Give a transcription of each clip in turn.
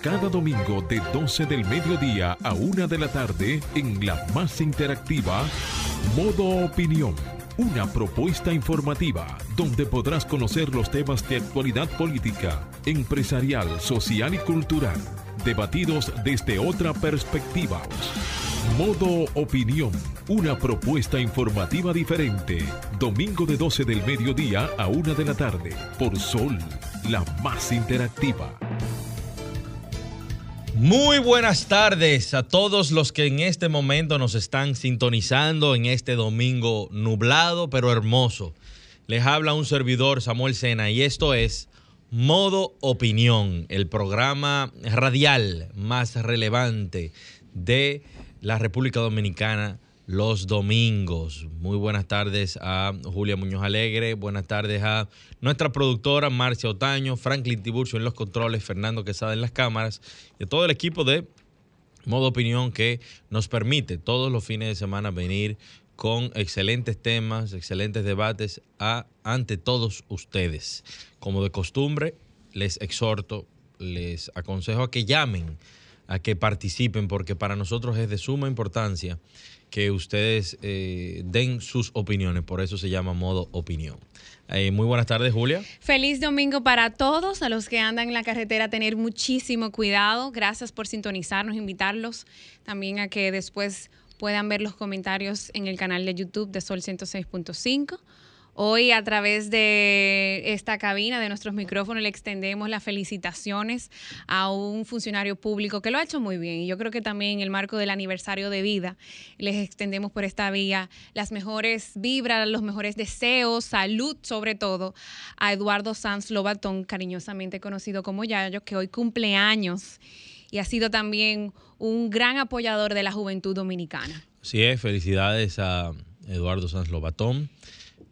cada domingo de 12 del mediodía a 1 de la tarde en la más interactiva Modo Opinión. Una propuesta informativa donde podrás conocer los temas de actualidad política, empresarial, social y cultural, debatidos desde otra perspectiva. Modo Opinión, una propuesta informativa diferente. Domingo de 12 del mediodía a 1 de la tarde por Sol, la más interactiva. Muy buenas tardes a todos los que en este momento nos están sintonizando en este domingo nublado pero hermoso. Les habla un servidor Samuel Sena y esto es Modo Opinión, el programa radial más relevante de la República Dominicana los domingos. Muy buenas tardes a Julia Muñoz Alegre, buenas tardes a nuestra productora Marcia Otaño, Franklin Tiburcio en los controles, Fernando Quesada en las cámaras y a todo el equipo de Modo Opinión que nos permite todos los fines de semana venir con excelentes temas, excelentes debates a, ante todos ustedes. Como de costumbre, les exhorto, les aconsejo a que llamen, a que participen, porque para nosotros es de suma importancia que ustedes eh, den sus opiniones. Por eso se llama modo opinión. Eh, muy buenas tardes, Julia. Feliz domingo para todos, a los que andan en la carretera, tener muchísimo cuidado. Gracias por sintonizarnos, invitarlos también a que después puedan ver los comentarios en el canal de YouTube de Sol 106.5 Hoy a través de esta cabina, de nuestros micrófonos, le extendemos las felicitaciones a un funcionario público que lo ha hecho muy bien. Y yo creo que también en el marco del aniversario de vida, les extendemos por esta vía las mejores vibras, los mejores deseos, salud sobre todo, a Eduardo Sanz Lobatón, cariñosamente conocido como Yayo, que hoy cumple años y ha sido también un gran apoyador de la juventud dominicana. Sí, es, felicidades a Eduardo Sanz Lobatón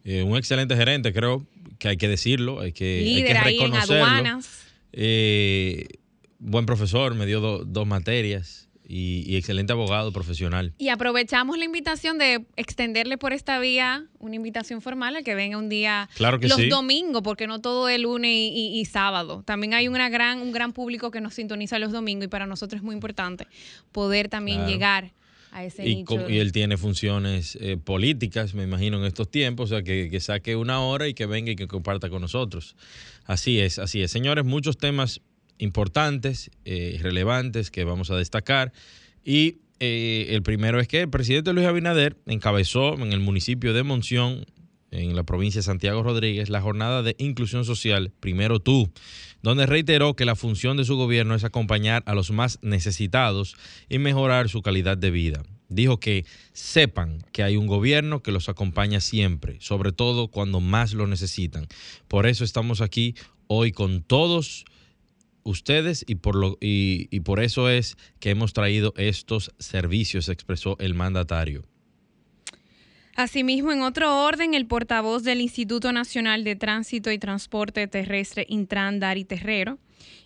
eh, un excelente gerente, creo que hay que decirlo, hay que, Líder hay que reconocerlo. Ahí en aduanas. Eh, buen profesor, me dio dos materias y, excelente abogado profesional. Y aprovechamos la invitación de extenderle por esta vía una invitación formal a que venga un día claro que los domingos, porque no todo es lunes y, sábado. También hay una gran, un gran público que nos sintoniza los domingos y para nosotros es muy importante poder también llegar y, él tiene funciones eh, políticas, me imagino, en estos tiempos, o sea, que, saque una hora y que venga y que comparta con nosotros. Así es, así es. Señores, muchos temas importantes, eh, relevantes que vamos a destacar. Y eh, el primero es que el presidente Luis Abinader encabezó en el municipio de Monción, en la provincia de Santiago Rodríguez, la jornada de inclusión social, primero tú donde reiteró que la función de su gobierno es acompañar a los más necesitados y mejorar su calidad de vida. Dijo que sepan que hay un gobierno que los acompaña siempre, sobre todo cuando más lo necesitan. Por eso estamos aquí hoy con todos ustedes y por, lo, y, y por eso es que hemos traído estos servicios, expresó el mandatario. Asimismo, en otro orden, el portavoz del Instituto Nacional de Tránsito y Transporte Terrestre, Intran, Dari Terrero,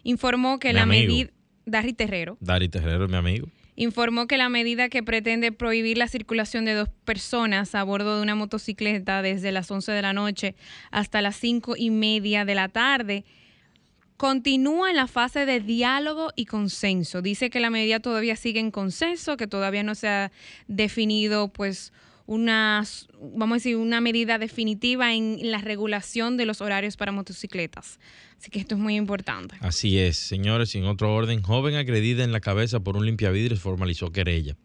informó que la medida... Dari Terrero. Dari Terrero, mi amigo. Informó que la medida que pretende prohibir la circulación de dos personas a bordo de una motocicleta desde las 11 de la noche hasta las 5 y media de la tarde continúa en la fase de diálogo y consenso. Dice que la medida todavía sigue en consenso, que todavía no se ha definido pues una, vamos a decir, una medida definitiva en la regulación de los horarios para motocicletas. Así que esto es muy importante. Así es, señores, en otro orden, joven agredida en la cabeza por un limpiavidrios formalizó querella.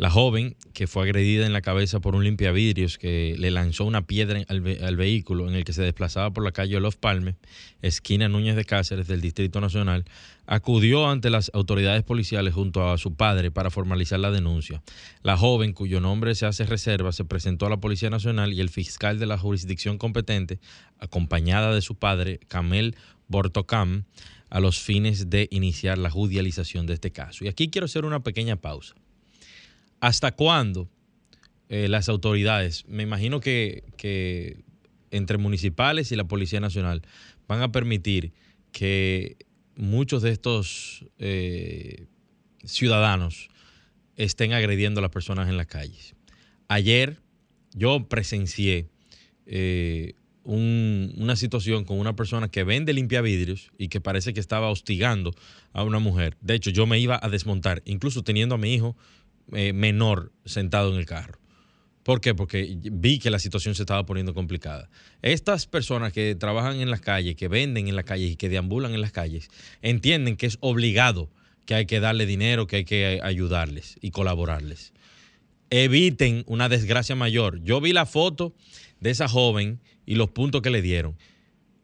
La joven, que fue agredida en la cabeza por un limpiavidrios que le lanzó una piedra al, vehículo en el que se desplazaba por la calle Los Palmes, esquina Núñez de Cáceres del Distrito Nacional, acudió ante las autoridades policiales junto a su padre para formalizar la denuncia. La joven, cuyo nombre se hace reserva, se presentó a la Policía Nacional y el fiscal de la jurisdicción competente, acompañada de su padre, Camel Bortocam, a los fines de iniciar la judicialización de este caso. Y aquí quiero hacer una pequeña pausa. ¿Hasta cuándo eh, las autoridades, me imagino que, entre municipales y la Policía Nacional, van a permitir que muchos de estos eh, ciudadanos estén agrediendo a las personas en las calles? Ayer yo presencié eh, una situación con una persona que vende limpiavidrios y que parece que estaba hostigando a una mujer. De hecho, yo me iba a desmontar, incluso teniendo a mi hijo eh, menor sentado en el carro. ¿Por qué? Porque vi que la situación se estaba poniendo complicada. Estas personas que trabajan en las calles, que venden en las calles y que deambulan en las calles, entienden que es obligado que hay que darle dinero, que hay que ayudarles y colaborarles. Eviten una desgracia mayor. Yo vi la foto de esa joven y los puntos que le dieron.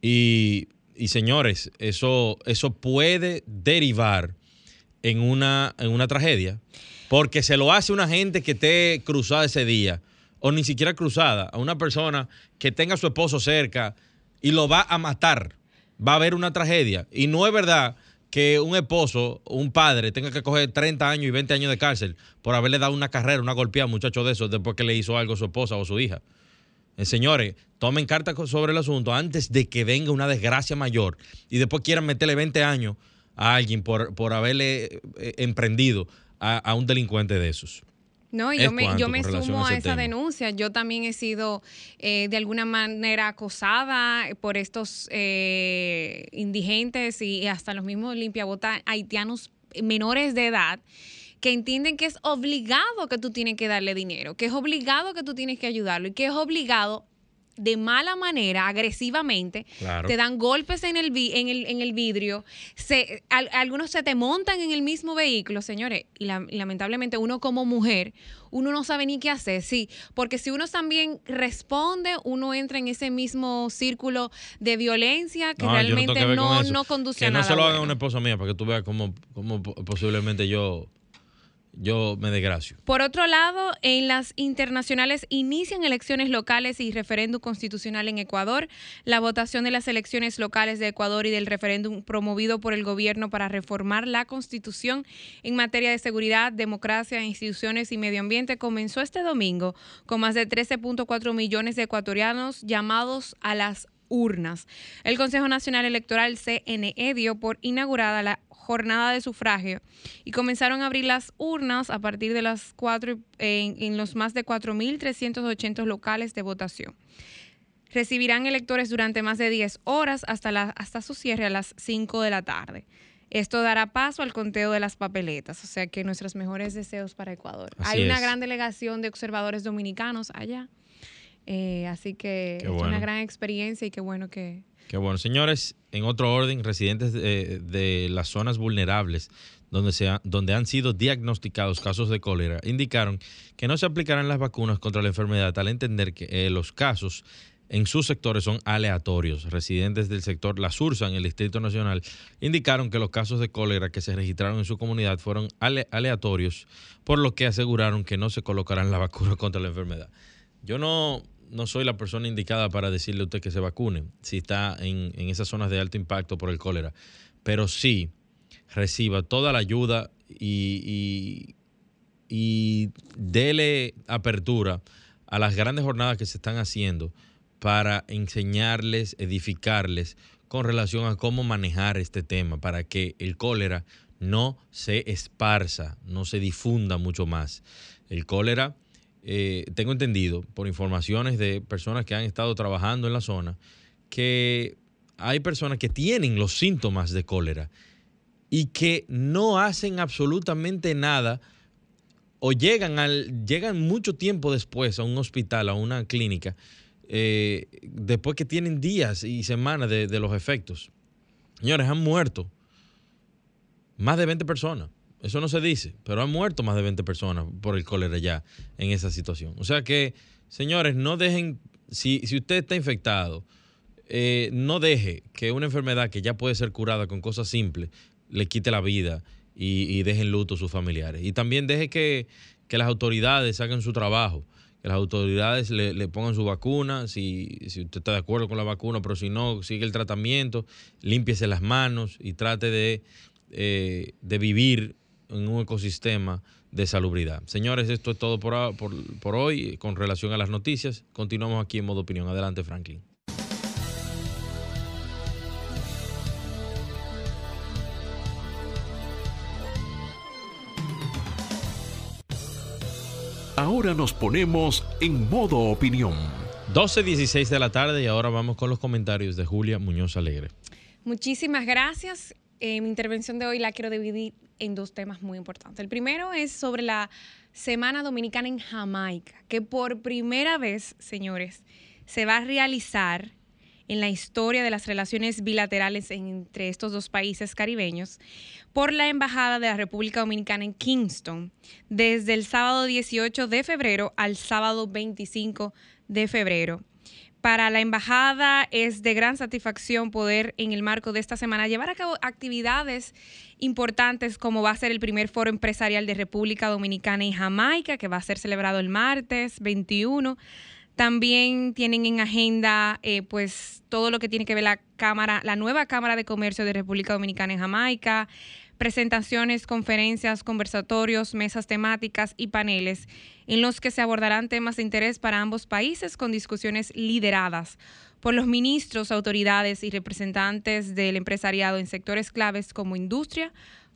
Y, señores, eso, eso puede derivar en una, en una tragedia, porque se lo hace una gente que esté cruzada ese día, o ni siquiera cruzada, a una persona que tenga a su esposo cerca y lo va a matar. Va a haber una tragedia. Y no es verdad que un esposo, un padre, tenga que coger 30 años y 20 años de cárcel por haberle dado una carrera, una golpeada a un muchacho de esos después que le hizo algo a su esposa o su hija. Eh, señores, tomen carta sobre el asunto antes de que venga una desgracia mayor y después quieran meterle 20 años a alguien por, por haberle eh, emprendido a, un delincuente de esos. No, yo me, yo me sumo a, esa denuncia. Yo también he sido eh, de alguna manera acosada por estos indigentes y hasta los mismos limpiabotas haitianos menores de edad que entienden que es obligado que tú tienes que darle dinero, que es obligado que tú tienes que ayudarlo y que es obligado de mala manera, agresivamente, te dan golpes en el, en el, en el vidrio, se, algunos se te montan en el mismo vehículo, señores, y, lamentablemente uno como mujer, uno no sabe ni qué hacer, sí, porque si uno también responde, uno entra en ese mismo círculo de violencia que realmente no, no, conduce a nada. Que no se lo haga a una esposa mía, para que tú veas cómo, cómo posiblemente yo yo me desgracio. Por otro lado, en las internacionales inician elecciones locales y referéndum constitucional en Ecuador. La votación de las elecciones locales de Ecuador y del referéndum promovido por el gobierno para reformar la constitución en materia de seguridad, democracia, instituciones y medio ambiente comenzó este domingo con más de 13.4 millones de ecuatorianos llamados a las urnas. El Consejo Nacional Electoral CNE dio por inaugurada la jornada de sufragio y comenzaron a abrir las urnas a partir de las 4 en, los más de 4.380 locales de votación. Recibirán electores durante más de 10 horas hasta, la, hasta su cierre a las 5 de la tarde. Esto dará paso al conteo de las papeletas, o sea que nuestros mejores deseos para Ecuador. Hay una gran delegación de observadores dominicanos allá, eh, así que es una gran experiencia y qué bueno que, Qué bueno. Señores, en otro orden, residentes de, las zonas vulnerables donde, se donde han sido diagnosticados casos de cólera indicaron que no se aplicarán las vacunas contra la enfermedad al entender que eh, los casos en sus sectores son aleatorios. Residentes del sector La Sursa, en el Distrito Nacional, indicaron que los casos de cólera que se registraron en su comunidad fueron aleatorios, por lo que aseguraron que no se colocarán la vacuna contra la enfermedad. Yo no, no soy la persona indicada para decirle a usted que se vacune si está en, esas zonas de alto impacto por el cólera, pero sí reciba toda la ayuda y, y, dele apertura a las grandes jornadas que se están haciendo para enseñarles, edificarles con relación a cómo manejar este tema, para que el cólera no se esparza, no se difunda mucho más. El cólera eh, tengo entendido por informaciones de personas que han estado trabajando en la zona, que hay personas que tienen los síntomas de cólera y que no hacen absolutamente nada o llegan, al, llegan mucho tiempo después a un hospital, a una clínica, eh, después que tienen días y semanas de, de los efectos. Señores, han muerto más de 20 personas. Eso no se dice, pero han muerto más de 20 personas por el cólera ya en esa situación. O sea que, señores, no dejen, si, si usted está infectado, eh, no deje que una enfermedad que ya puede ser curada con cosas simples le quite la vida y, y deje en luto a sus familiares. Y también deje que, las autoridades hagan su trabajo, que las autoridades le, pongan su vacuna, si, si, usted está de acuerdo con la vacuna, pero si no, sigue el tratamiento, límpiese las manos y trate de, eh, de vivir en un ecosistema de salubridad. Señores, esto es todo por, por, hoy con relación a las noticias. Continuamos aquí en modo opinión. Adelante, Franklin. Ahora nos ponemos en modo opinión 12.16 de la tarde y ahora vamos con los comentarios de Julia Muñoz Alegre. Muchísimas gracias. Eh, mi intervención de hoy la quiero dividir en dos temas muy importantes. El primero es sobre la Semana Dominicana en Jamaica, que por primera vez, señores, se va a realizar en la historia de las relaciones bilaterales entre estos dos países caribeños por la Embajada de la República Dominicana en Kingston desde el sábado 18 de febrero al sábado 25 de febrero. Para la embajada es de gran satisfacción poder en el marco de esta semana llevar a cabo actividades importantes como va a ser el primer foro empresarial de República Dominicana y Jamaica que va a ser celebrado el martes 21 también tienen en agenda eh, pues todo lo que tiene que ver la cámara, la nueva Cámara de Comercio de República Dominicana en Jamaica, presentaciones, conferencias, conversatorios, mesas temáticas y paneles en los que se abordarán temas de interés para ambos países con discusiones lideradas por los ministros, autoridades y representantes del empresariado en sectores claves como industria,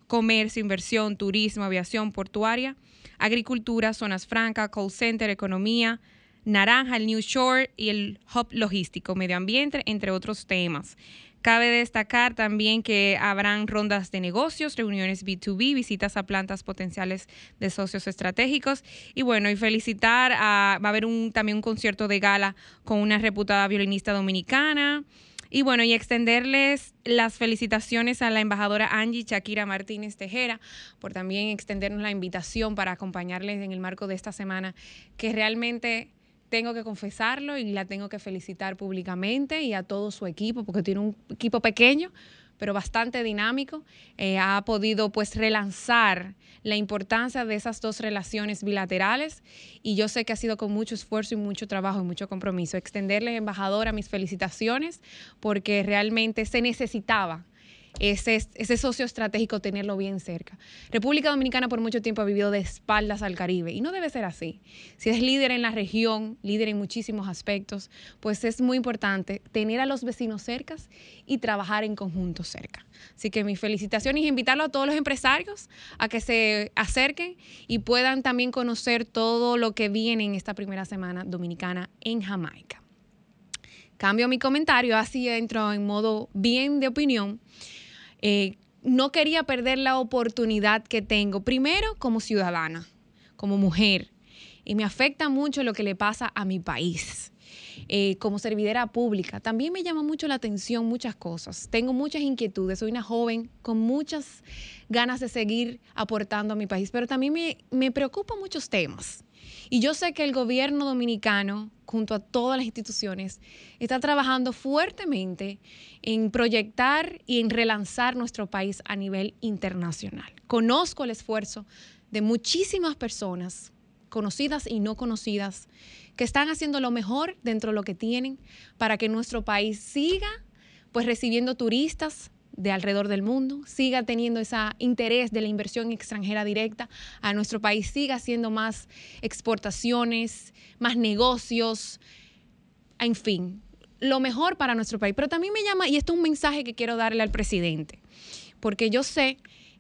comercio, inversión, turismo, aviación portuaria, agricultura, zonas francas, call center, economía, Naranja, el New Shore y el Hub Logístico, Medio Ambiente, entre otros temas. Cabe destacar también que habrán rondas de negocios, reuniones B2B, visitas a plantas potenciales de socios estratégicos y bueno, y felicitar a, va a haber también un concierto de gala con una reputada violinista dominicana. Y bueno, y extenderles las felicitaciones a la embajadora Angie Shakira Martínez Tejera por también extendernos la invitación para acompañarles en el marco de esta semana, que realmente tengo que confesarlo y la tengo que felicitar públicamente y a todo su equipo, porque tiene un equipo pequeño, pero bastante dinámico. Eh, ha podido pues relanzar la importancia de esas dos relaciones bilaterales y yo sé que ha sido con mucho esfuerzo y mucho trabajo y mucho compromiso. Extenderle, embajadora, mis felicitaciones porque realmente se necesitaba ese, ese socio estratégico tenerlo bien cerca. República Dominicana por mucho tiempo ha vivido de espaldas al Caribe y no debe ser así. Si es líder en la región, líder en muchísimos aspectos, pues es muy importante tener a los vecinos cercas y trabajar en conjunto cerca. Así que mis felicitaciones y invitarlo a todos los empresarios a que se acerquen y puedan también conocer todo lo que viene en esta primera semana dominicana en Jamaica. Cambio mi comentario, así entro en modo bien de opinión eh, no quería perder la oportunidad que tengo, primero como ciudadana, como mujer, y me afecta mucho lo que le pasa a mi país. Eh, como servidera pública, también me llama mucho la atención muchas cosas. Tengo muchas inquietudes, soy una joven con muchas ganas de seguir aportando a mi país, pero también me, me preocupan muchos temas. Y yo sé que el gobierno dominicano, junto a todas las instituciones, está trabajando fuertemente en proyectar y en relanzar nuestro país a nivel internacional. Conozco el esfuerzo de muchísimas personas, conocidas y no conocidas, que están haciendo lo mejor dentro de lo que tienen para que nuestro país siga pues recibiendo turistas de alrededor del mundo, siga teniendo ese interés de la inversión extranjera directa a nuestro país, siga haciendo más exportaciones, más negocios, en fin, lo mejor para nuestro país. Pero también me llama, y esto es un mensaje que quiero darle al presidente, porque yo sé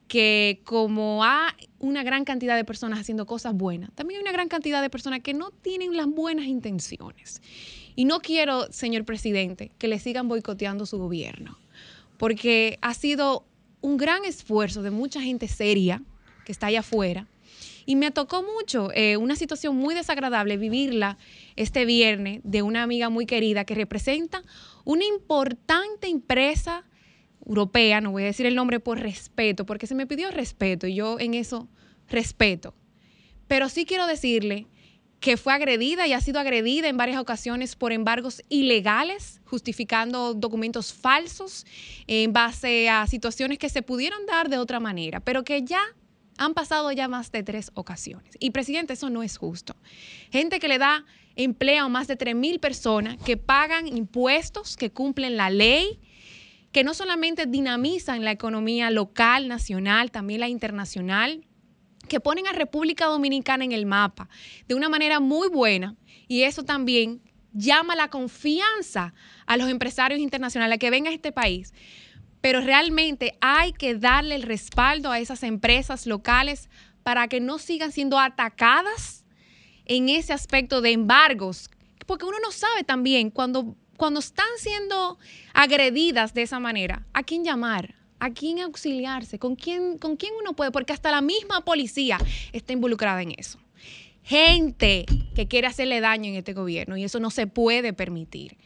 que como hay una gran cantidad de personas haciendo cosas buenas, también hay una gran cantidad de personas que no tienen las buenas intenciones. Y no quiero, señor presidente, que le sigan boicoteando su gobierno porque ha sido un gran esfuerzo de mucha gente seria que está allá afuera. Y me tocó mucho, eh, una situación muy desagradable, vivirla este viernes de una amiga muy querida que representa una importante empresa europea, no voy a decir el nombre por respeto, porque se me pidió respeto y yo en eso respeto. Pero sí quiero decirle que fue agredida y ha sido agredida en varias ocasiones por embargos ilegales, justificando documentos falsos en base a situaciones que se pudieron dar de otra manera, pero que ya han pasado ya más de tres ocasiones. Y presidente, eso no es justo. Gente que le da empleo a más de 3 mil personas, que pagan impuestos, que cumplen la ley, que no solamente dinamizan la economía local, nacional, también la internacional, que ponen a República Dominicana en el mapa de una manera muy buena y eso también llama la confianza a los empresarios internacionales a que vengan a este país. Pero realmente hay que darle el respaldo a esas empresas locales para que no sigan siendo atacadas en ese aspecto de embargos porque uno no sabe también cuando, cuando están siendo agredidas de esa manera, a quién llamar, a quién auxiliarse, con quién, con quién uno puede, porque hasta la misma policía está involucrada en eso. Gente que quiere hacerle daño en este gobierno y eso no se puede permitir.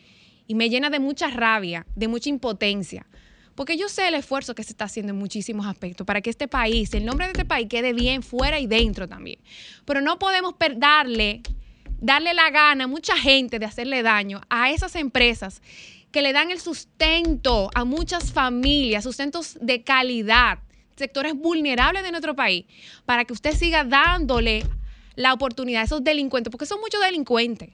Y me llena de mucha rabia, de mucha impotencia, porque yo sé el esfuerzo que se está haciendo en muchísimos aspectos para que este país, el nombre de este país quede bien fuera y dentro también. Pero no podemos darle, darle la gana a mucha gente de hacerle daño a esas empresas que le dan el sustento a muchas familias, sustentos de calidad, sectores vulnerables de nuestro país, para que usted siga dándole la oportunidad a esos delincuentes, porque son muchos delincuentes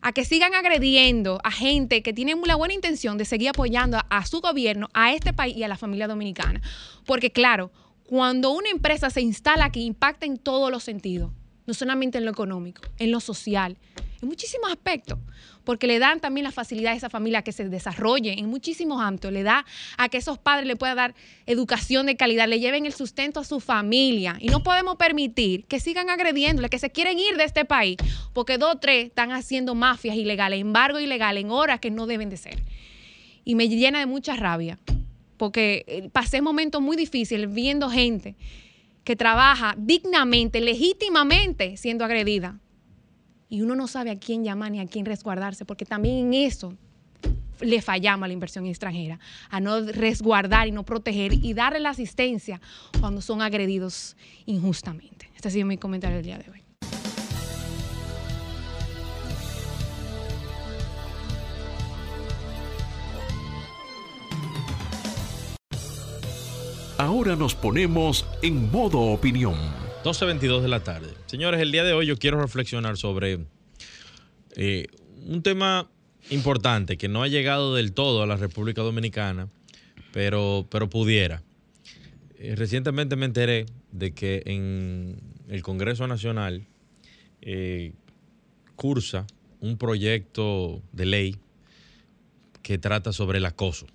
a que sigan agrediendo a gente que tiene la buena intención de seguir apoyando a, su gobierno, a este país y a la familia dominicana. Porque claro, cuando una empresa se instala aquí, impacta en todos los sentidos, no solamente en lo económico, en lo social, en muchísimos aspectos, porque le dan también la facilidad a esa familia que se desarrolle en muchísimos ámbitos, le da a que esos padres le puedan dar educación de calidad, le lleven el sustento a su familia. Y no podemos permitir que sigan agrediéndole, que se quieren ir de este país, porque dos o tres están haciendo mafias ilegales, embargo ilegal en horas que no deben de ser. Y me llena de mucha rabia, porque eh, pasé momentos muy difíciles viendo gente que trabaja dignamente, legítimamente siendo agredida y uno no sabe a quién llamar ni a quién resguardarse, porque también en eso le fallamos a la inversión extranjera, a no resguardar y no proteger y darle la asistencia cuando son agredidos injustamente. Este ha sido mi comentario del día de hoy. Ahora nos ponemos en modo opinión 12.22 de la tarde. Señores, el día de hoy yo quiero reflexionar sobre eh, un tema importante que no ha llegado del todo a la República Dominicana, pero, pero pudiera. Eh, recientemente me enteré de que en el Congreso Nacional eh, cursa un proyecto de ley que trata sobre el acoso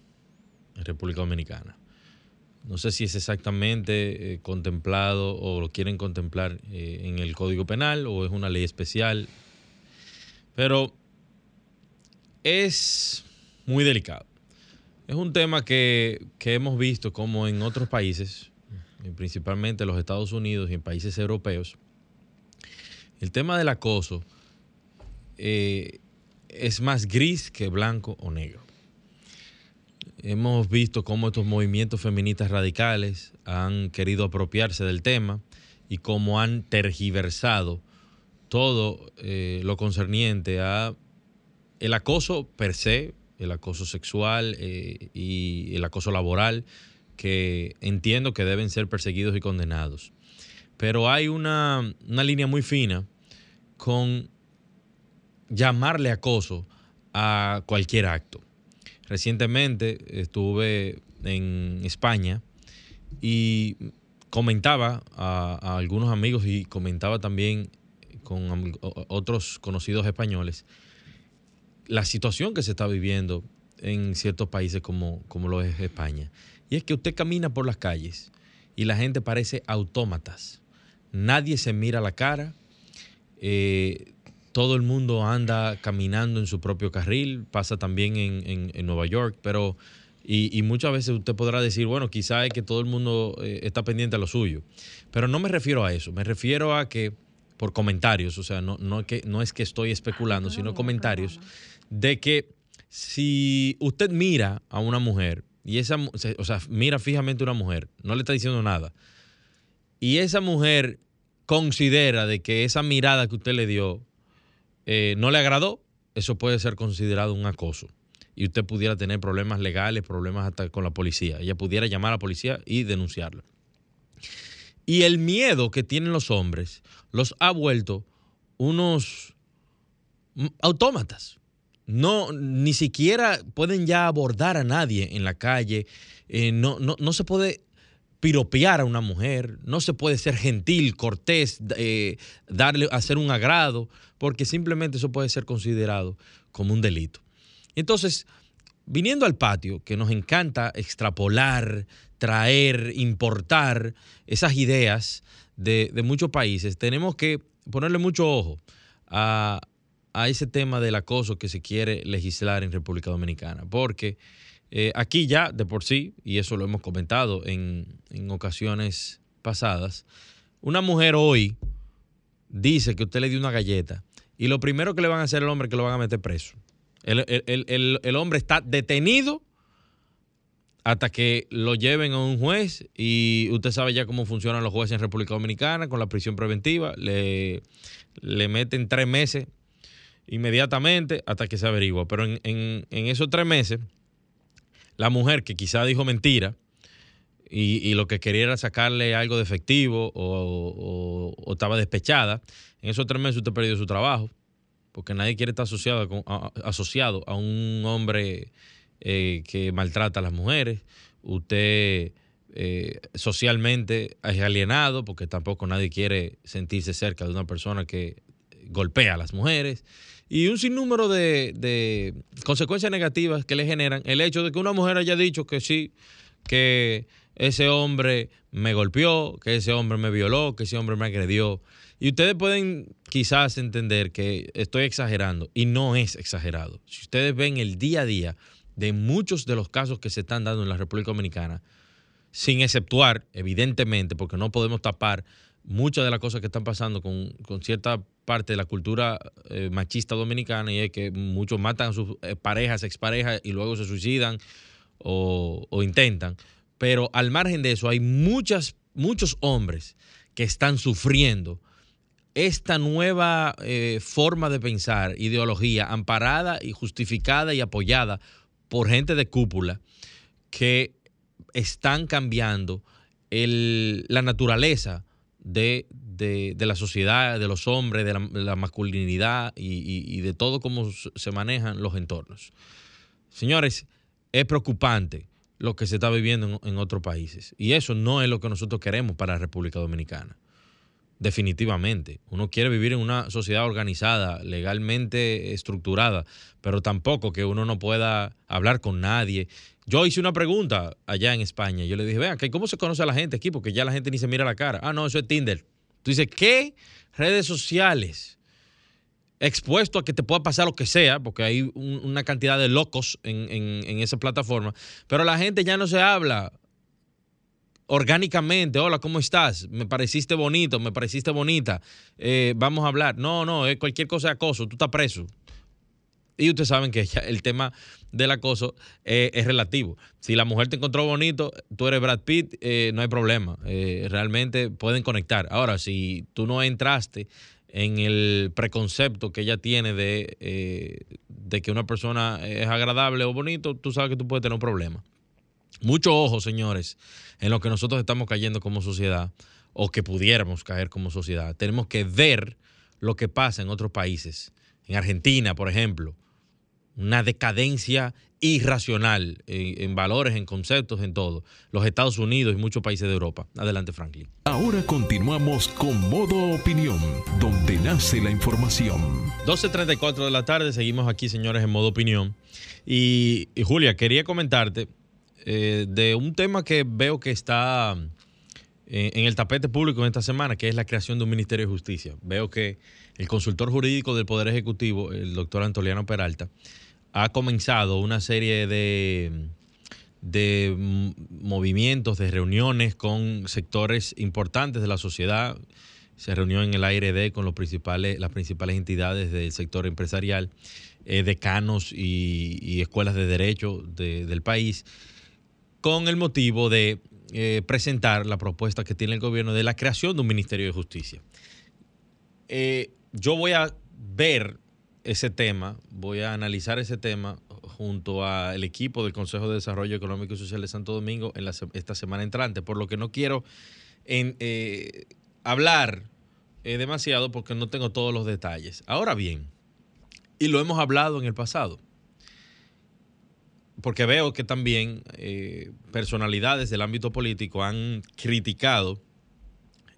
en República Dominicana. No sé si es exactamente eh, contemplado o lo quieren contemplar eh, en el Código Penal o es una ley especial, pero es muy delicado. Es un tema que, hemos visto como en otros países, principalmente en los Estados Unidos y en países europeos, el tema del acoso eh, es más gris que blanco o negro. Hemos visto cómo estos movimientos feministas radicales han querido apropiarse del tema y cómo han tergiversado todo eh, lo concerniente a el acoso per se, el acoso sexual eh, y el acoso laboral, que entiendo que deben ser perseguidos y condenados. Pero hay una, una línea muy fina con llamarle acoso a cualquier acto. Recientemente estuve en España y comentaba a, algunos amigos y comentaba también con otros conocidos españoles la situación que se está viviendo en ciertos países como, como lo es España. Y es que usted camina por las calles y la gente parece autómatas. Nadie se mira la cara. Eh, todo el mundo anda caminando en su propio carril, pasa también en, Nueva York, pero y, muchas veces usted podrá decir, bueno, quizá es que todo el mundo eh, está pendiente a lo suyo, pero no me refiero a eso, me refiero a que por comentarios, o sea, no, no, que, no es que estoy especulando, sino comentarios de que si usted mira a una mujer y esa, o sea, mira fijamente a una mujer, no le está diciendo nada, y esa mujer considera de que esa mirada que usted le dio eh, no le agradó, eso puede ser considerado un acoso. Y usted pudiera tener problemas legales, problemas hasta con la policía. Ella pudiera llamar a la policía y denunciarlo. Y el miedo que tienen los hombres los ha vuelto unos autómatas. No, ni siquiera pueden ya abordar a nadie en la calle. Eh, no, no, no se puede piropear a una mujer, no se puede ser gentil, cortés, eh, darle, hacer un agrado, porque simplemente eso puede ser considerado como un delito. Entonces, viniendo al patio, que nos encanta extrapolar, traer, importar esas ideas de, muchos países, tenemos que ponerle mucho ojo a, a ese tema del acoso que se quiere legislar en República Dominicana, porque eh, aquí ya de por sí, y eso lo hemos comentado en, en ocasiones pasadas, una mujer hoy dice que usted le dio una galleta y lo primero que le van a hacer al hombre es que lo van a meter preso. El, el- el- el hombre está detenido hasta que lo lleven a un juez y usted sabe ya cómo funcionan los jueces en República Dominicana con la prisión preventiva. Le, le meten tres meses inmediatamente hasta que se averigua. Pero en, en- en esos tres meses, la mujer que quizá dijo mentira y, lo que quería era sacarle algo de efectivo o, estaba despechada, en esos tres meses usted perdió su trabajo porque nadie quiere estar asociado, a- asociado a un hombre eh, que maltrata a las mujeres. Usted eh, socialmente es alienado porque tampoco nadie quiere sentirse cerca de una persona que golpea a las mujeres. Y un sinnúmero de, consecuencias negativas que le generan el hecho de que una mujer haya dicho que sí, que ese hombre me golpeó, que ese hombre me violó, que ese hombre me agredió. Y ustedes pueden quizás entender que estoy exagerando y no es exagerado. Si ustedes ven el día a día de muchos de los casos que se están dando en la República Dominicana, sin exceptuar, evidentemente, porque no podemos tapar muchas de las cosas que están pasando con, con cierta parte de la cultura eh, machista dominicana y es que muchos matan a sus eh, parejas, exparejas y luego se suicidan o, intentan. Pero al margen de eso, hay muchas, muchos hombres que están sufriendo esta nueva eh, forma de pensar, ideología, amparada y justificada y apoyada por gente de cúpula que están cambiando la naturaleza de, de- de la sociedad, de los hombres, de la, masculinidad y, y- de todo cómo se manejan los entornos. Señores, es preocupante lo que se está viviendo en, en otros países y eso no es lo que nosotros queremos para la República Dominicana. Definitivamente. Uno quiere vivir en una sociedad organizada, legalmente estructurada, pero tampoco que uno no pueda hablar con nadie. Yo hice una pregunta allá en España. Yo le dije, vean, ¿cómo se conoce a la gente aquí? Porque ya la gente ni se mira la cara. Ah, no, eso es Tinder. Tú dices, ¿qué redes sociales? Expuesto a que te pueda pasar lo que sea, porque hay un- una cantidad de locos en, en- en esa plataforma, pero la gente ya no se habla orgánicamente, hola, ¿cómo estás? Me pareciste bonito, me pareciste bonita, eh, vamos a hablar. No, no, es cualquier cosa de acoso, tú estás preso. Y ustedes saben que el tema del acoso eh, es relativo. Si la mujer te encontró bonito, tú eres Brad Pitt, eh, no hay problema. Eh, realmente pueden conectar. Ahora, si tú no entraste en el preconcepto que ella tiene de, de que una persona es agradable o bonito, tú sabes que tú puedes tener un problema. Mucho ojo, señores, en lo que nosotros estamos cayendo como sociedad o que pudiéramos caer como sociedad. Tenemos que ver lo que pasa en otros países. En Argentina, por ejemplo, una decadencia irracional en, en valores, en conceptos, en todo. Los Estados Unidos y muchos países de Europa. Adelante, Franklin. Ahora continuamos con Modo Opinión, donde nace la información. 12.34 de la tarde, seguimos aquí, señores, en modo opinión. Y, y Julia, quería comentarte eh, de un tema que veo que está en el tapete público en esta semana, que es la creación de un Ministerio de Justicia. Veo que el consultor jurídico del Poder Ejecutivo, el doctor Antoliano Peralta, ha comenzado una serie de, de movimientos, de reuniones con sectores importantes de la sociedad. Se reunió en el ARD con los principales, las principales entidades del sector empresarial, eh, decanos y, y escuelas de derecho de- del país, con el motivo de eh, presentar la propuesta que tiene el gobierno de la creación de un Ministerio de Justicia. Eh, yo voy a ver ese tema, voy a analizar ese tema junto al equipo del Consejo de Desarrollo Económico y Social de Santo Domingo en la esta semana entrante, por lo que no quiero eh, hablar demasiado porque no tengo todos los detalles. Ahora bien, y lo hemos hablado en el pasado, porque veo que también eh, personalidades del ámbito político han criticado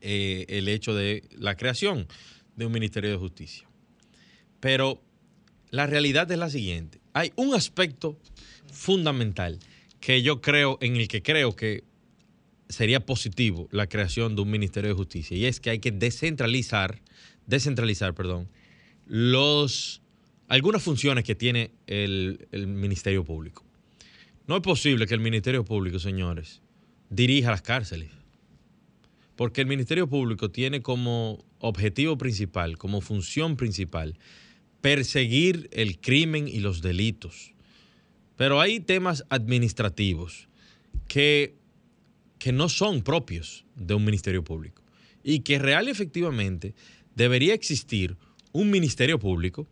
eh, el hecho de la creación de un Ministerio de Justicia. Pero la realidad es la siguiente. Hay un aspecto fundamental que yo creo, en el que creo que sería positivo la creación de un Ministerio de Justicia, y es que hay que descentralizar, descentralizar, perdón, los algunas funciones que tiene el, el Ministerio Público. No es posible que el Ministerio Público, señores, dirija las cárceles. Porque el Ministerio Público tiene como objetivo principal, como función principal, perseguir el crimen y los delitos. Pero hay temas administrativos que, que no son propios de un Ministerio Público y que real y efectivamente debería existir un Ministerio Público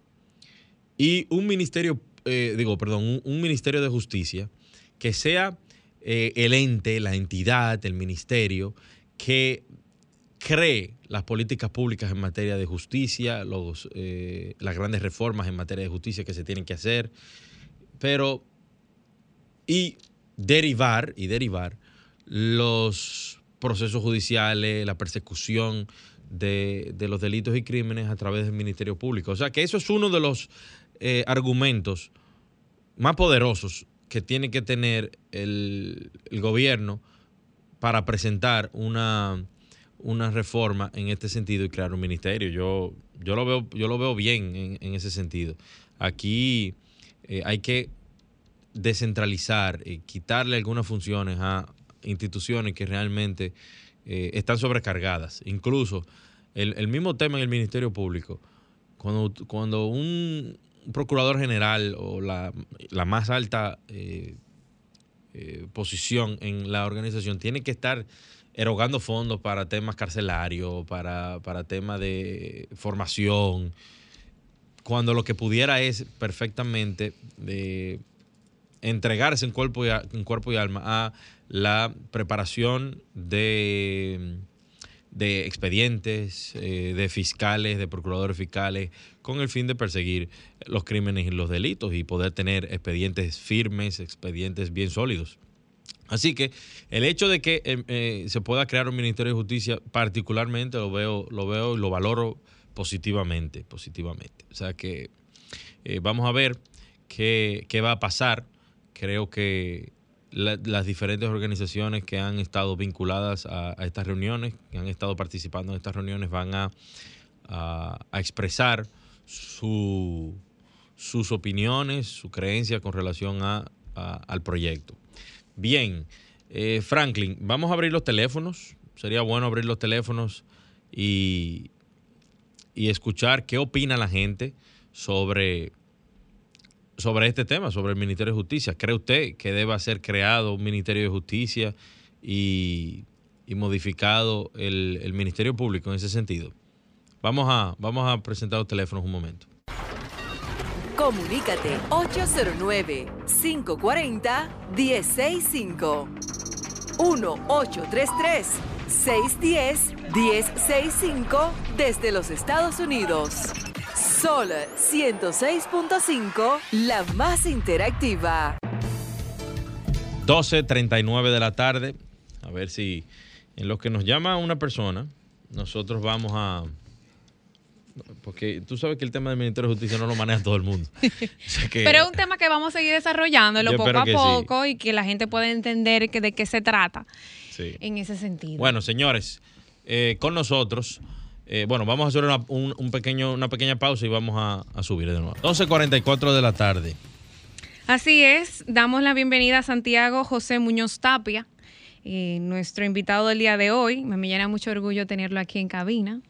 y un Ministerio, eh, digo, perdón, un, un Ministerio de Justicia que sea eh, el ente, la entidad, el ministerio, que cree las políticas públicas en materia de justicia, los, eh, las grandes reformas en materia de justicia que se tienen que hacer, pero y derivar y derivar los procesos judiciales, la persecución de, de los delitos y crímenes a través del Ministerio Público. O sea que eso es uno de los eh, argumentos más poderosos que tiene que tener el, gobierno para presentar una, una, reforma en este sentido y crear un ministerio. Yo, yo, lo, veo, yo lo veo bien en, ese sentido. Aquí eh, hay que descentralizar, y quitarle algunas funciones a instituciones que realmente eh, están sobrecargadas. Incluso el, el, mismo tema en el Ministerio Público, cuando, cuando un, procurador general o la, la más alta eh, eh, posición en la organización tiene que estar erogando fondos para temas carcelarios, para, para temas de formación, cuando lo que pudiera es perfectamente de entregarse en cuerpo en cuerpo y alma a la preparación de de expedientes, eh, de fiscales, de procuradores fiscales, con el fin de perseguir los crímenes y los delitos y poder tener expedientes firmes, expedientes bien sólidos. Así que el hecho de que eh, eh, se pueda crear un Ministerio de Justicia, particularmente lo veo, lo veo y lo valoro positivamente, positivamente. O sea que eh, vamos a ver qué, qué va a pasar. Creo que la, las diferentes organizaciones que han estado vinculadas a, estas reuniones, que han estado participando en estas reuniones, van a, a, a expresar su, sus opiniones, su creencia con relación al proyecto. Bien, eh, Franklin, vamos a abrir los teléfonos. Sería bueno abrir los teléfonos y, y escuchar qué opina la gente sobre sobre este tema, sobre el Ministerio de Justicia. ¿Cree usted que deba ser creado un Ministerio de Justicia y, y modificado el, el, Ministerio Público en ese sentido? Vamos a, vamos a presentar los teléfonos un momento. Comunícate 809-540-1065. 1-833-610-1065 desde los Estados Unidos. Sol 106.5, la más interactiva. 12.39 de la tarde. A ver si en lo que nos llama una persona, nosotros vamos a... Porque tú sabes que el tema del Ministerio de Justicia no lo maneja todo el mundo. O sea que, Pero es un tema que vamos a seguir desarrollándolo poco a poco sí. y que la gente pueda entender que de qué se trata sí. en ese sentido. Bueno, señores, eh, con nosotros... Eh, bueno, vamos a hacer una, un, un, pequeño, una pequeña pausa y vamos a, a subir de nuevo. 12.44 de la tarde. Así es, damos la bienvenida a Santiago José Muñoz Tapia, eh, nuestro invitado del día de hoy. Me llena mucho orgullo tenerlo aquí en cabina.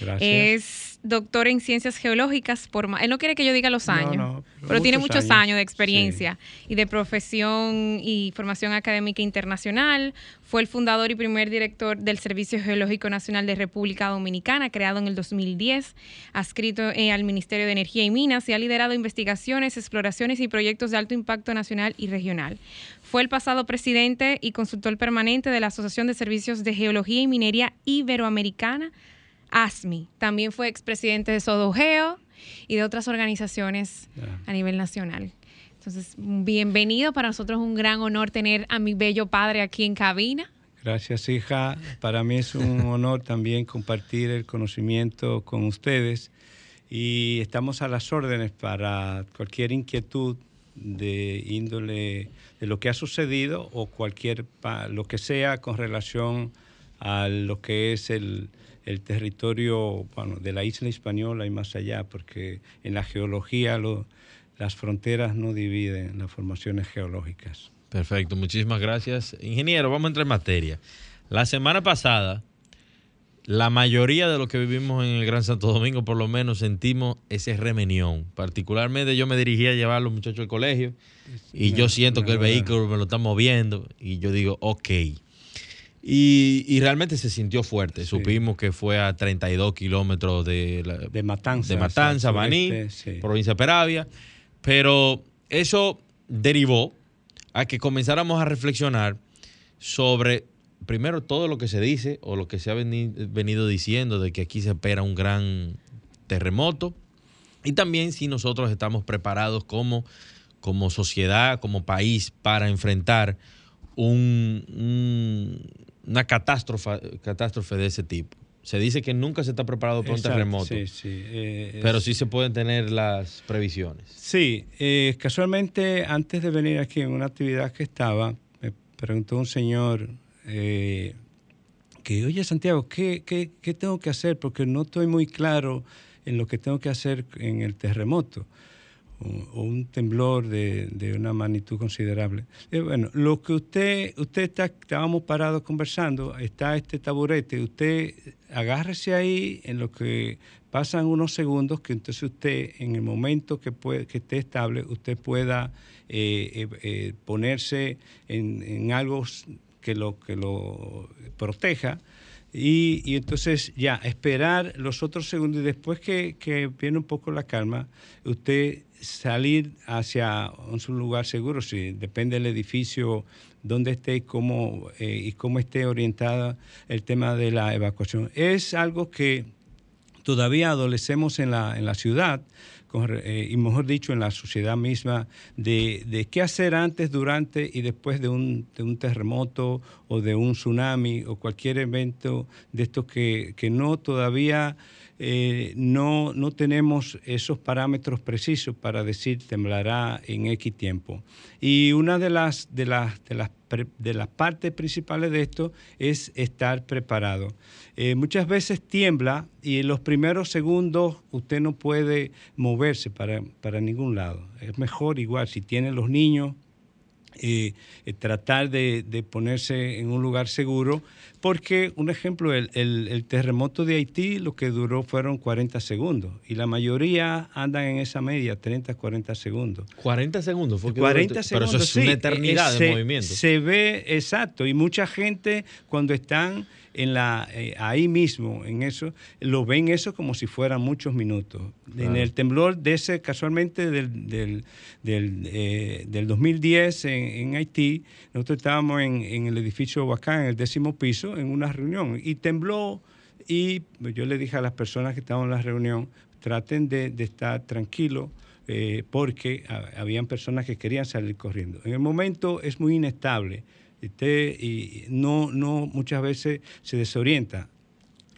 Gracias. Es doctor en ciencias geológicas. Por, él no quiere que yo diga los años, no, no, pero, pero tiene muchos años, años de experiencia sí. y de profesión y formación académica internacional. Fue el fundador y primer director del Servicio Geológico Nacional de República Dominicana, creado en el 2010, adscrito eh, al Ministerio de Energía y Minas y ha liderado investigaciones, exploraciones y proyectos de alto impacto nacional y regional. Fue el pasado presidente y consultor permanente de la Asociación de Servicios de Geología y Minería Iberoamericana, ASMI. También fue expresidente de Sodogeo y de otras organizaciones yeah. a nivel nacional. Entonces, bienvenido. Para nosotros es un gran honor tener a mi bello padre aquí en cabina. Gracias, hija. Para mí es un honor también compartir el conocimiento con ustedes y estamos a las órdenes para cualquier inquietud de índole de lo que ha sucedido o cualquier lo que sea con relación a lo que es el, el territorio bueno, de la isla española y más allá, porque en la geología lo, las fronteras no dividen las formaciones geológicas. Perfecto, muchísimas gracias. Ingeniero, vamos a entrar en materia. La semana pasada, la mayoría de los que vivimos en el Gran Santo Domingo, por lo menos, sentimos ese remenión. Particularmente yo me dirigía a llevar a los muchachos al colegio y yo siento que el vehículo me lo está moviendo y yo digo, ok. Y, realmente se sintió fuerte. Supimos que fue a 32 kilómetros de, de Matanza, de Matanza Baní, provincia de Peravia. Pero eso derivó a que comenzáramos a reflexionar sobre, primero, todo lo que se dice o lo que se ha venido diciendo de que aquí se espera un gran terremoto. Y también si nosotros estamos preparados como, como sociedad, como país, para enfrentar un una catástrofe, catástrofe de ese tipo. Se dice que nunca se está preparado para un terremoto. Sí, sí. Eh, pero sí se pueden tener las previsiones. Sí, eh, casualmente antes de venir aquí en una actividad que estaba, me preguntó un señor eh, que, oye Santiago, ¿qué, ¿qué, qué, tengo que hacer? Porque no estoy muy claro en lo que tengo que hacer en el terremoto o, un temblor de, una magnitud considerable. Eh, bueno, lo que usted, usted está, estábamos parados conversando, está este taburete, usted agárrese ahí en lo que pasan unos segundos, que entonces usted, en el momento que, puede, que esté estable, usted pueda eh, eh, ponerse en, algo que lo, que lo proteja. Y, y, entonces ya, esperar los otros segundos y después que, viene un poco la calma, usted salir hacia un lugar seguro, si depende del edificio donde esté cómo, eh, y cómo esté orientada el tema de la evacuación. Es algo que todavía adolecemos en la, en la ciudad, eh, y mejor dicho, en la sociedad misma, de, de, qué hacer antes, durante y después de un, de un, terremoto o de un tsunami o cualquier evento de estos que, que no todavía eh, no, no tenemos esos parámetros precisos para decir temblará en X tiempo. Y una de las, de las, de las, de las partes principales de esto es estar preparado. Eh, muchas veces tiembla y en los primeros segundos usted no puede moverse para, para ningún lado. Es mejor igual si tiene los niños eh, tratar de, ponerse en un lugar seguro, porque, un ejemplo, el, terremoto de Haití lo que duró fueron 40 segundos y la mayoría andan en esa media, 30, 40 segundos. 40 segundos, fue 40 segundos, pero eso es una eternidad de movimiento. Se ve, exacto, y mucha gente cuando están en la, eh, ahí mismo, en eso, lo ven eso como si fueran muchos minutos. En el temblor de ese, casualmente del, del, del, 2010 eh, en, en, Haití, nosotros estábamos en, en el edificio Huacán, en el décimo piso, en una reunión, y tembló, y yo le dije a las personas que estaban en la reunión, traten de, de estar tranquilos, eh, porque habían personas que querían salir corriendo. En el momento es muy inestable y no, no muchas veces se desorienta.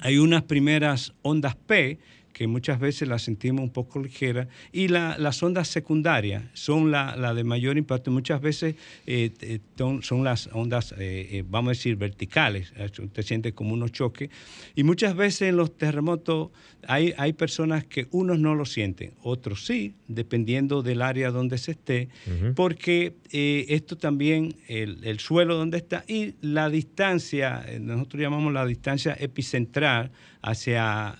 Hay unas primeras ondas P que muchas veces las sentimos un poco ligeras, y las ondas secundarias son la, de mayor impacto. Muchas veces eh, eh, son, las ondas, eh, vamos a decir, verticales, usted siente como unos choques, y muchas veces en los terremotos hay, hay personas que unos no lo sienten, otros sí, dependiendo del área donde se esté, porque esto también, el, el, suelo donde está y la distancia, nosotros llamamos la distancia epicentral hacia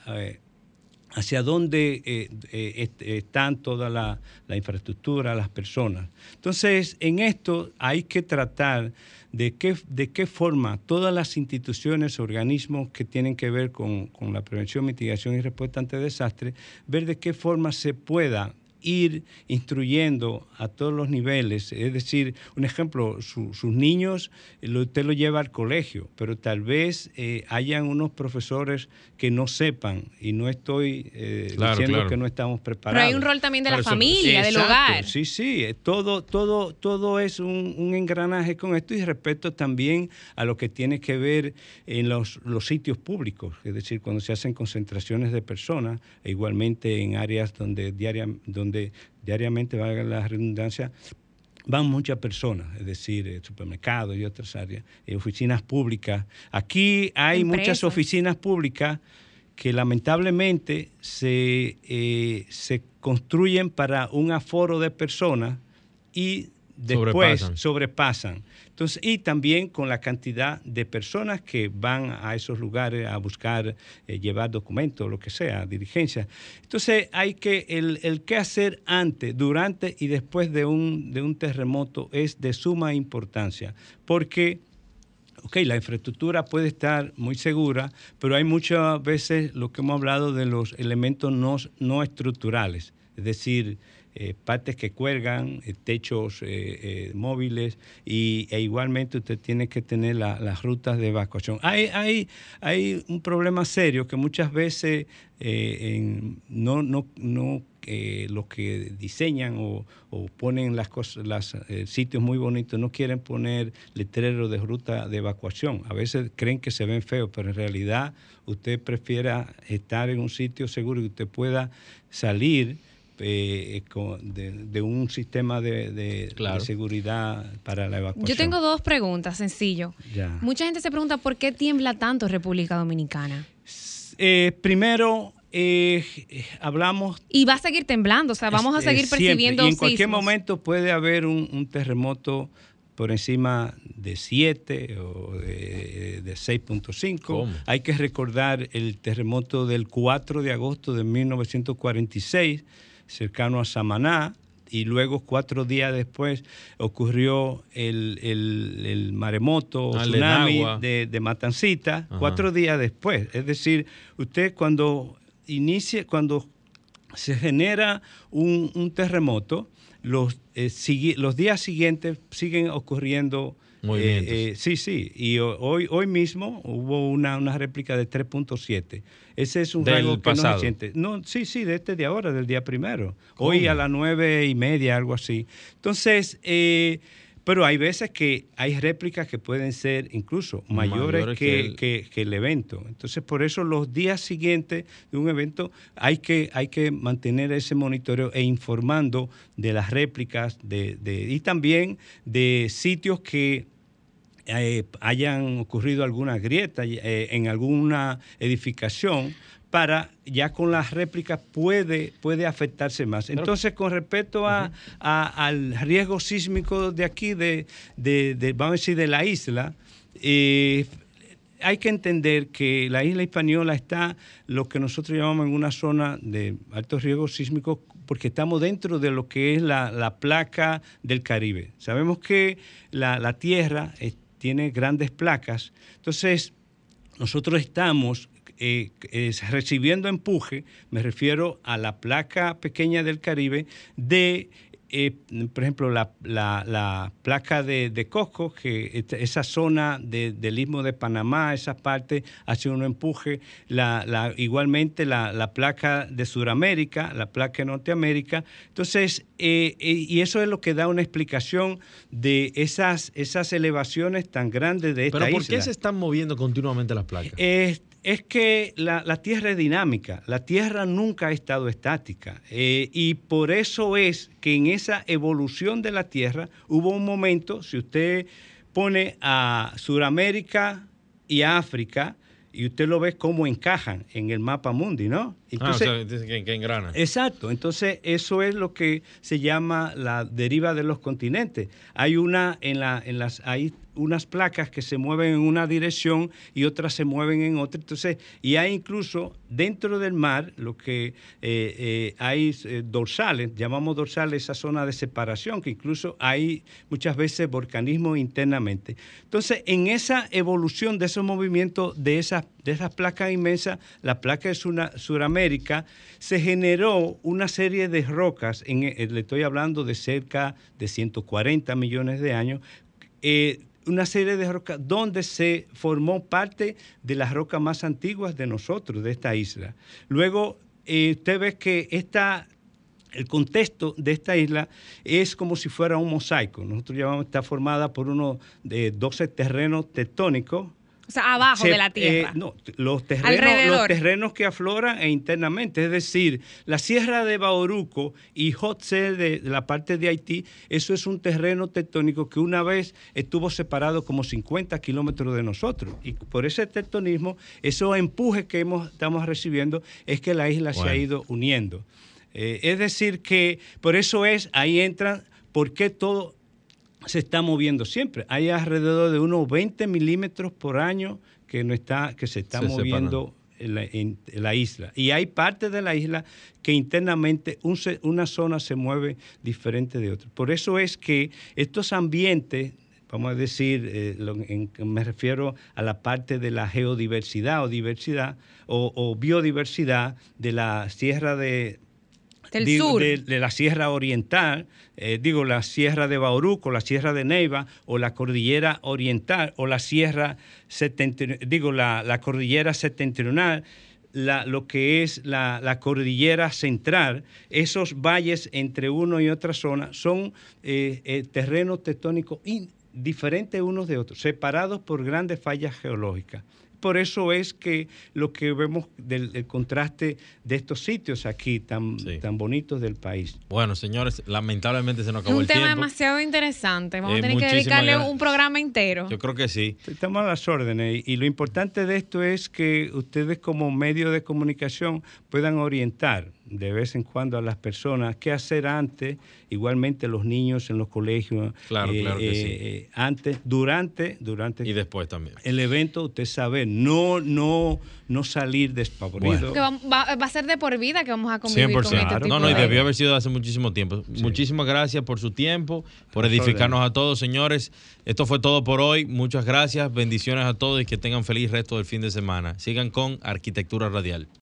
hacia dónde eh, eh, están toda la, infraestructura, las personas. Entonces, en esto hay que tratar de qué, de qué forma todas las instituciones, organismos que tienen que ver con, con la prevención, mitigación y respuesta ante desastres, ver de qué forma se pueda ir instruyendo a todos los niveles. Es decir, un ejemplo, sus niños, usted lo lleva al colegio, pero tal vez eh, hayan unos profesores que no sepan y no estoy eh, diciendo que no estamos preparados. Pero hay un rol también de la familia, del hogar. Sí, sí, eh, todo, todo, todo es un, engranaje con esto y respecto también a lo que tiene que ver en los, los sitios públicos, es decir, cuando se hacen concentraciones de personas, e igualmente en áreas donde diariamente donde diariamente, valga la redundancia, van muchas personas, es decir, eh, supermercados y otras áreas, eh, oficinas públicas. Aquí hay muchas oficinas públicas que lamentablemente se, eh, se construyen para un aforo de personas y después Sobrepasan. sobrepasan. Entonces, y también con la cantidad de personas que van a esos lugares a buscar eh, llevar documentos, lo que sea, diligencia. Entonces, hay que, el, el qué hacer antes, durante y después de un, de un terremoto es de suma importancia, porque ok, la infraestructura puede estar muy segura, pero hay muchas veces lo que hemos hablado de los elementos no, no estructurales, es decir, eh, partes que cuelgan, eh, techos eh, eh, móviles y, e igualmente usted tiene que tener la- las rutas de evacuación. Hay, hay, hay un problema serio que muchas veces no, no, no eh, los que diseñan o, ponen las cosas, eh, sitios muy bonitos, no quieren poner letreros de ruta de evacuación. A veces creen que se ven feos, pero en realidad usted prefiera estar en un sitio seguro y usted pueda salir eh, con- de, de un sistema de, de- Claro. de seguridad para la evacuación. Yo tengo dos preguntas, sencillo. Ya. Mucha gente se pregunta por qué tiembla tanto República Dominicana. Eh, primero, eh, eh, hablamos Y va a seguir temblando, o sea, vamos a seguir siempre. percibiendo Y en cualquier momento puede haber un, un terremoto por encima de 7 o de, de 6.5. ¿Cómo? Hay que recordar el terremoto del 4 de agosto de 1946, cercano a Samaná, y luego cuatro días después ocurrió el, el- el maremoto, Ah, tsunami de, de Matancita, Ajá. cuatro días después. Es decir, usted cuando inicia, cuando se genera un, un terremoto, los, eh, sigui- los días siguientes siguen ocurriendo. Eh, eh, sí, sí. Y ho- hoy, hoy mismo hubo una, una réplica de 3.7. Ese es un Del rango que no se siente. No, sí, sí, de este de ahora, del día primero. Hoy a las nueve y media, algo así. Entonces, eh, pero hay veces que hay réplicas que pueden ser incluso mayores, Mayores que, que el- que- que el evento. Entonces, por eso los días siguientes de un evento hay que, hay que mantener ese monitoreo e informando de las réplicas de, de- y también de sitios que eh, hayan ocurrido alguna grieta eh, en alguna edificación para ya con las réplicas puede, puede afectarse más. Entonces, con respecto a, a- al riesgo sísmico de aquí, de, de- de- vamos a decir, de la isla, eh, hay que entender que la isla española está lo que nosotros llamamos en una zona de alto riesgo sísmico porque estamos dentro de lo que es la, la placa del Caribe. Sabemos que la, la Tierra eh, tiene grandes placas, entonces nosotros estamos eh, recibiendo empuje, me refiero a la placa pequeña del Caribe, de, eh, por ejemplo, la, la- la placa de, de Cosco, que esa zona de- del istmo de Panamá, esa parte hace un empuje, la, la- igualmente la, la placa de Sudamérica, la placa de Norteamérica. Entonces, eh, eh, y eso es lo que da una explicación de esas, esas elevaciones tan grandes de esta Pero ¿por isla. qué se están moviendo continuamente las placas? Es, que la, la Tierra es dinámica, la Tierra nunca ha estado estática eh, y por eso es que en esa evolución de la Tierra hubo un momento, si usted pone a Sudamérica y África, y usted lo ve cómo encajan en el mapa mundi, ¿no? Ah, o sea, dice que, que engrana. Exacto, entonces eso es lo que se llama la deriva de los continentes. Hay una en la en las hay unas placas que se mueven en una dirección y otras se mueven en otra. Entonces, y hay incluso dentro del mar lo que eh, eh, hay eh, dorsales, llamamos dorsales esa zona de separación, que incluso hay muchas veces volcanismo internamente. Entonces, en esa evolución de esos movimientos de esas de esas placas inmensas, la placa de Suramérica, se generó una serie de rocas, en, eh, le estoy hablando de cerca de 140 millones de años, eh, una serie de rocas donde se formó parte de las rocas más antiguas de nosotros, de esta isla. Luego, eh, usted ve que esta, el contexto de esta isla es como si fuera un mosaico. Nosotros llamamos, está formada por unos de 12 terrenos tectónicos O sea, abajo se- de la tierra. eh, no, los terrenos, los Alrededor. terrenos que afloran e internamente. Es decir, la sierra de Bauruco y Hotze de, de la parte de Haití, eso es un terreno tectónico que una vez estuvo separado como 50 kilómetros de nosotros. Y por ese tectonismo, esos empujes que hemos, estamos recibiendo, es que la isla se ha ido uniendo. Eh, es decir, que por eso es, ahí entra, ¿por qué todo se está moviendo siempre. Hay alrededor de unos 20 milímetros por año que, no está, que se está Se moviendo en la, en la isla. Y hay partes de la isla que internamente un una zona se mueve diferente de otra. Por eso es que estos ambientes, vamos a decir, eh, lo- en- me refiero a la parte de la geodiversidad o diversidad o, o biodiversidad de la sierra de, Del sur. De, de la Sierra Oriental, eh, digo, la Sierra de Bauruco, la Sierra de Neiva, o la Cordillera Oriental, o la Sierra septentrional, digo, la, la Cordillera Septentrional, la- lo que es la, la Cordillera Central, esos valles entre uno y otra zona son eh, eh, terrenos tectónicos diferentes unos de otros, separados por grandes fallas geológicas. Por eso es que lo que vemos del el contraste de estos sitios aquí tan, Sí. tan bonitos del país. Bueno, señores, lamentablemente se nos Es acabó un el tema tiempo. demasiado interesante. Vamos Eh, a tener que dedicarle gracias. un programa entero. Yo creo que sí. Estamos a las órdenes y, y lo importante de esto es que ustedes como medio de comunicación puedan orientar de vez en cuando a las personas qué hacer antes, igualmente los niños en los colegios, Claro, claro que sí. eh, antes, durante, durante Y después también. el evento, usted sabe, no, no, no salir despavorido. Que va, va- va a ser de por vida que vamos a convivir 100%. con este Claro. tipo no, no, y de- debió haber sido hace muchísimo tiempo. Muchísimas gracias por su tiempo, por edificarnos a todos, señores. Esto fue todo por hoy. Muchas gracias, bendiciones a todos y que tengan feliz resto del fin de semana. Sigan con Arquitectura Radial.